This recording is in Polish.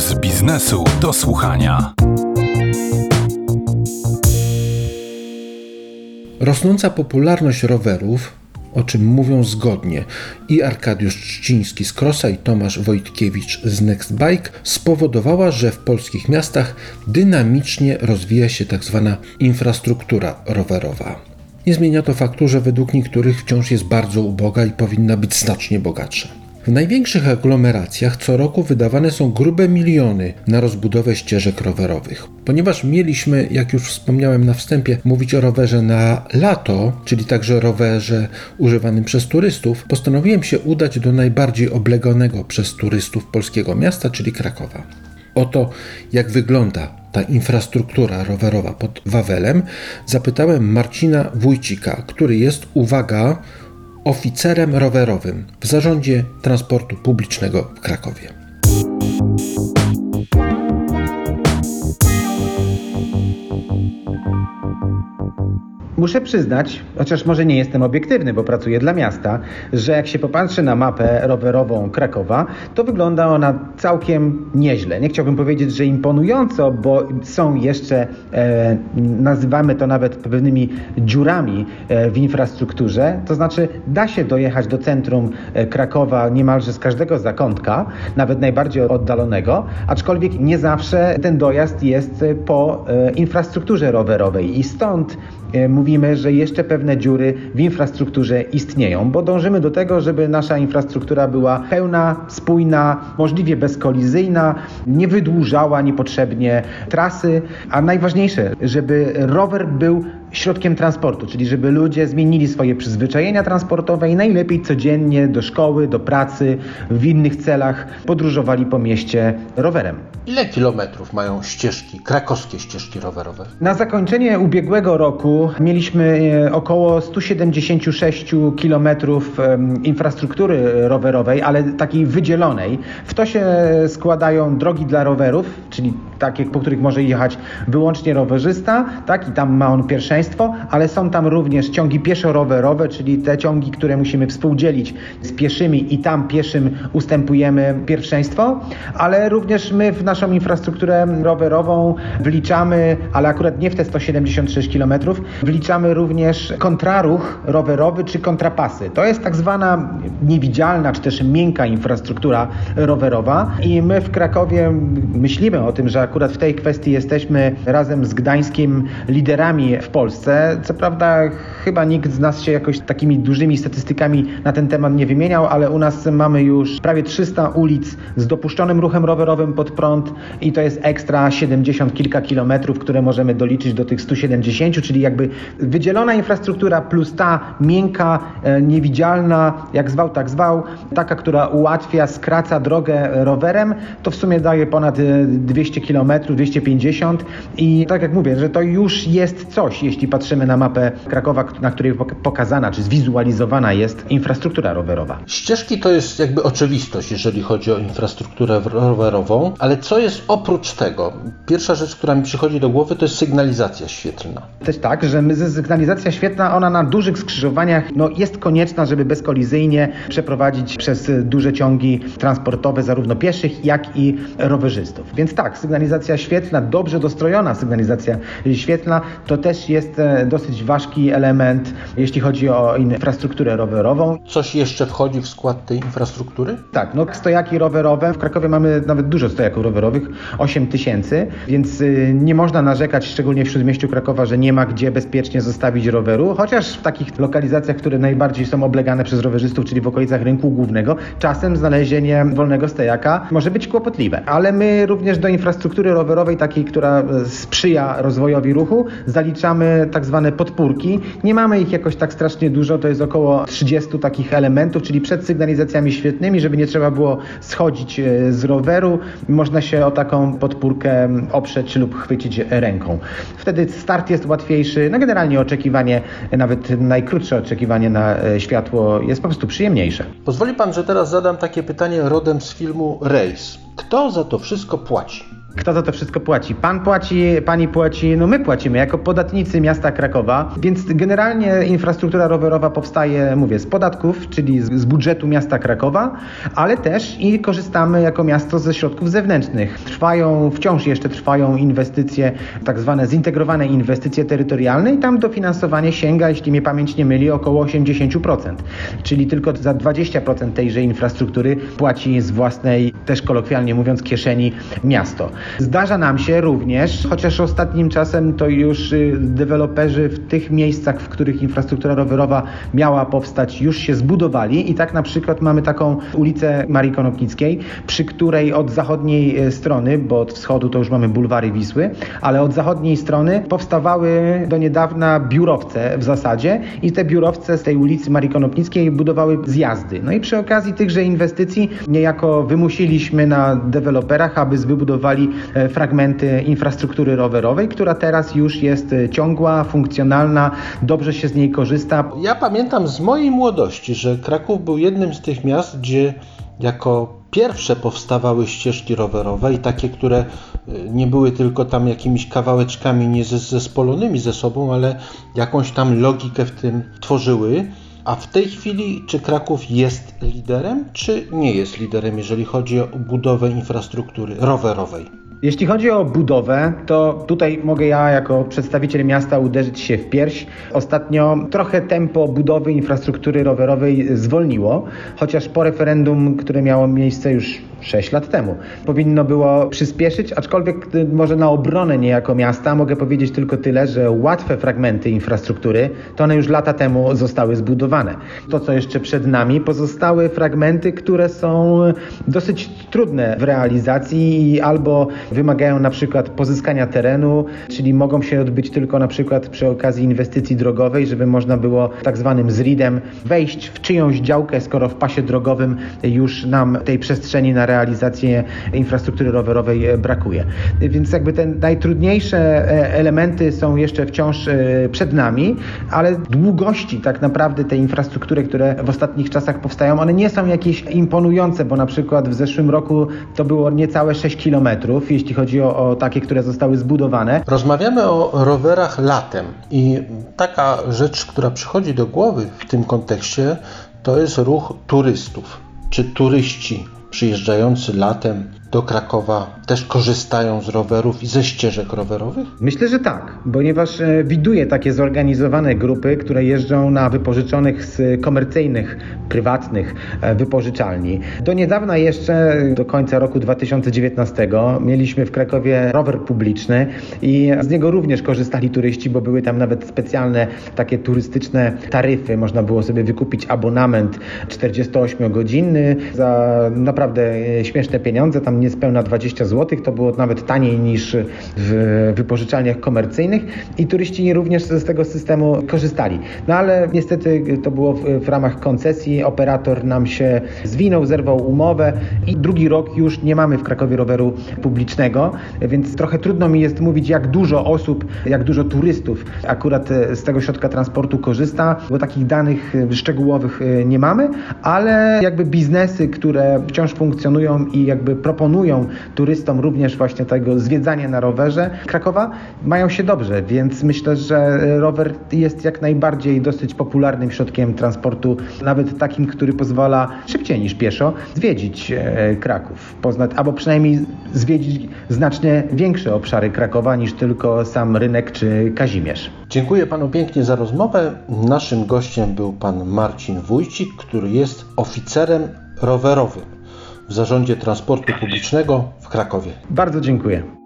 z biznesu do słuchania. Rosnąca popularność rowerów, o czym mówią zgodnie i Arkadiusz Trzciński z Krosa i Tomasz Wojtkiewicz z Nextbike, spowodowała, że w polskich miastach dynamicznie rozwija się tzw. Tak infrastruktura rowerowa. Nie zmienia to faktu, że według niektórych wciąż jest bardzo uboga i powinna być znacznie bogatsza. W największych aglomeracjach co roku wydawane są grube miliony na rozbudowę ścieżek rowerowych. Ponieważ mieliśmy, jak już wspomniałem na wstępie, mówić o rowerze na lato, czyli także rowerze używanym przez turystów, postanowiłem się udać do najbardziej obleganego przez turystów polskiego miasta, czyli Krakowa. Oto jak wygląda ta infrastruktura rowerowa pod Wawelem, zapytałem Marcina Wójcika, który jest, uwaga, oficerem rowerowym w zarządzie transportu publicznego w Krakowie. Muszę przyznać, chociaż może nie jestem obiektywny, bo pracuję dla miasta, że jak się popatrzy na mapę rowerową Krakowa, to wygląda ona całkiem nieźle. Nie chciałbym powiedzieć, że imponująco, bo są jeszcze, e, nazywamy to nawet pewnymi dziurami e, w infrastrukturze. To znaczy, da się dojechać do centrum e, Krakowa niemalże z każdego zakątka, nawet najbardziej oddalonego, aczkolwiek nie zawsze ten dojazd jest po e, infrastrukturze rowerowej i stąd mówimy, że jeszcze pewne dziury w infrastrukturze istnieją, bo dążymy do tego, żeby nasza infrastruktura była pełna, spójna, możliwie bezkolizyjna, nie wydłużała niepotrzebnie trasy, a najważniejsze, żeby rower był środkiem transportu, czyli żeby ludzie zmienili swoje przyzwyczajenia transportowe i najlepiej codziennie do szkoły, do pracy, w innych celach podróżowali po mieście rowerem. Ile kilometrów mają ścieżki, krakowskie ścieżki rowerowe? Na zakończenie ubiegłego roku mieliśmy e, około 176 kilometrów infrastruktury rowerowej, ale takiej wydzielonej. W to się składają drogi dla rowerów, czyli takie, po których może jechać wyłącznie rowerzysta, tak, i tam ma on pierwszeństwo, ale są tam również ciągi pieszo-rowerowe, czyli te ciągi, które musimy współdzielić z pieszymi i tam pieszym ustępujemy pierwszeństwo, ale również my w naszą infrastrukturę rowerową wliczamy, ale akurat nie w te 176 km, wliczamy również kontraruch rowerowy czy kontrapasy. To jest tak zwana niewidzialna czy też miękka infrastruktura rowerowa i my w Krakowie myślimy o tym, że akurat w tej kwestii jesteśmy razem z Gdańskim liderami w Polsce. Co prawda chyba nikt z nas się jakoś takimi dużymi statystykami na ten temat nie wymieniał, ale u nas mamy już prawie 300 ulic z dopuszczonym ruchem rowerowym pod prąd i to jest ekstra 70 kilka kilometrów, które możemy doliczyć do tych 170, czyli jakby wydzielona infrastruktura plus ta miękka, e, niewidzialna, jak zwał, tak zwał, taka, która ułatwia, skraca drogę rowerem, to w sumie daje ponad 200 km km, 250 i tak jak mówię, że to już jest coś, jeśli patrzymy na mapę Krakowa, na której pokazana czy zwizualizowana jest infrastruktura rowerowa. Ścieżki to jest jakby oczywistość, jeżeli chodzi o infrastrukturę rowerową, ale co jest oprócz tego? Pierwsza rzecz, która mi przychodzi do głowy, to jest sygnalizacja świetlna. Też tak, że sygnalizacja świetlna, ona na dużych skrzyżowaniach no, jest konieczna, żeby bezkolizyjnie przeprowadzić przez duże ciągi transportowe zarówno pieszych, jak i rowerzystów. Więc tak, sygnalizacja sygnalizacja świetlna, dobrze dostrojona sygnalizacja świetlna, to też jest e, dosyć ważki element, jeśli chodzi o infrastrukturę rowerową. Coś jeszcze wchodzi w skład tej infrastruktury? Tak, no stojaki rowerowe. W Krakowie mamy nawet dużo stojaków rowerowych, 8 tysięcy, więc y, nie można narzekać, szczególnie w śródmieściu Krakowa, że nie ma gdzie bezpiecznie zostawić roweru, chociaż w takich lokalizacjach, które najbardziej są oblegane przez rowerzystów, czyli w okolicach rynku głównego, czasem znalezienie wolnego stojaka może być kłopotliwe. Ale my również do infrastruktury infrastruktury rowerowej, takiej, która e, sprzyja rozwojowi ruchu, zaliczamy tak zwane podpórki. Nie mamy ich jakoś tak strasznie dużo, to jest około 30 takich elementów, czyli przed sygnalizacjami świetnymi, żeby nie trzeba było schodzić e, z roweru, można się o taką podpórkę oprzeć lub chwycić ręką. Wtedy start jest łatwiejszy, no generalnie oczekiwanie, nawet najkrótsze oczekiwanie na e, światło jest po prostu przyjemniejsze. Pozwoli pan, że teraz zadam takie pytanie rodem z filmu Race. Kto za to wszystko płaci? Kto za to wszystko płaci? Pan płaci, pani płaci, no my płacimy jako podatnicy miasta Krakowa, więc generalnie infrastruktura rowerowa powstaje, mówię, z podatków, czyli z, z budżetu miasta Krakowa, ale też i korzystamy jako miasto ze środków zewnętrznych. Trwają, wciąż jeszcze trwają inwestycje, tak zwane zintegrowane inwestycje terytorialne i tam dofinansowanie sięga, jeśli mnie pamięć nie myli, około 80%, czyli tylko za 20% tejże infrastruktury płaci z własnej, też kolokwialnie mówiąc, kieszeni miasto. Zdarza nam się również, chociaż ostatnim czasem to już y, deweloperzy w tych miejscach, w których infrastruktura rowerowa miała powstać, już się zbudowali i tak na przykład mamy taką ulicę Marii Konopnickiej, przy której od zachodniej y, strony, bo od wschodu to już mamy bulwary Wisły, ale od zachodniej strony powstawały do niedawna biurowce w zasadzie i te biurowce z tej ulicy Marii Konopnickiej budowały zjazdy. No i przy okazji tychże inwestycji niejako wymusiliśmy na deweloperach, aby zbudowali e, fragmenty infrastruktury rowerowej, która teraz już jest e, ciągła, funkcjonalna, dobrze się z niej korzysta. Ja pamiętam z mojej młodości, że Kraków był jednym z tych miast, gdzie jako pierwsze powstawały ścieżki rowerowe i takie, które y, nie były tylko tam jakimiś kawałeczkami nie zespolonymi ze sobą, ale jakąś tam logikę w tym tworzyły. A w tej chwili, czy Kraków jest liderem, czy nie jest liderem, jeżeli chodzi o budowę infrastruktury rowerowej? Jeśli chodzi o budowę, to tutaj mogę ja jako przedstawiciel miasta uderzyć się w pierś. Ostatnio trochę tempo budowy infrastruktury rowerowej zwolniło, chociaż po referendum, które miało miejsce już 6 lat temu, powinno było przyspieszyć, aczkolwiek y, może na obronę niejako miasta mogę powiedzieć tylko tyle, że łatwe fragmenty infrastruktury, to one już lata temu zostały zbudowane. To, co jeszcze przed nami, pozostały fragmenty, które są dosyć trudne w realizacji i albo wymagają na przykład pozyskania terenu, czyli mogą się odbyć tylko na przykład przy okazji inwestycji drogowej, żeby można było tak zwanym zridem wejść w czyjąś działkę, skoro w pasie drogowym już nam tej przestrzeni na realizację infrastruktury rowerowej brakuje. Więc jakby te najtrudniejsze e, elementy są jeszcze wciąż e, przed nami, ale długości tak naprawdę tej infrastruktury, które w ostatnich czasach powstają, one nie są jakieś imponujące, bo na przykład w zeszłym roku to było niecałe 6 kilometrów, jeśli chodzi o, o takie, które zostały zbudowane. Rozmawiamy o rowerach latem i taka rzecz, która przychodzi do głowy w tym kontekście, to jest ruch turystów. Czy turyści przyjeżdżający latem do Krakowa też korzystają z rowerów i ze ścieżek rowerowych? Myślę, że tak, ponieważ e, widuję takie zorganizowane grupy, które jeżdżą na wypożyczonych z komercyjnych, prywatnych e, wypożyczalni. Do niedawna jeszcze, do końca roku 2019, mieliśmy w Krakowie rower publiczny i z niego również korzystali turyści, bo były tam nawet specjalne takie turystyczne taryfy. Można było sobie wykupić abonament 48-godzinny za naprawdę e, śmieszne pieniądze. Tam niespełna 20 zł. To było nawet taniej niż w wypożyczalniach komercyjnych i turyści również z tego systemu korzystali. No ale niestety to było w, w ramach koncesji. Operator nam się zwinął, zerwał umowę i drugi rok już nie mamy w Krakowie roweru publicznego, więc trochę trudno mi jest mówić, jak dużo osób, jak dużo turystów akurat z tego środka transportu korzysta, bo takich danych szczegółowych nie mamy, ale jakby biznesy, które wciąż funkcjonują i jakby proponują proponują turystom również właśnie tego zwiedzania na rowerze Krakowa, mają się dobrze, więc myślę, że rower jest jak najbardziej dosyć popularnym środkiem transportu, nawet takim, który pozwala szybciej niż pieszo zwiedzić e, Kraków, poznać, albo przynajmniej zwiedzić znacznie większe obszary Krakowa niż tylko sam rynek czy Kazimierz. Dziękuję panu pięknie za rozmowę. Naszym gościem był pan Marcin Wójcik, który jest oficerem rowerowym w Zarządzie Transportu Publicznego w Krakowie. Bardzo dziękuję.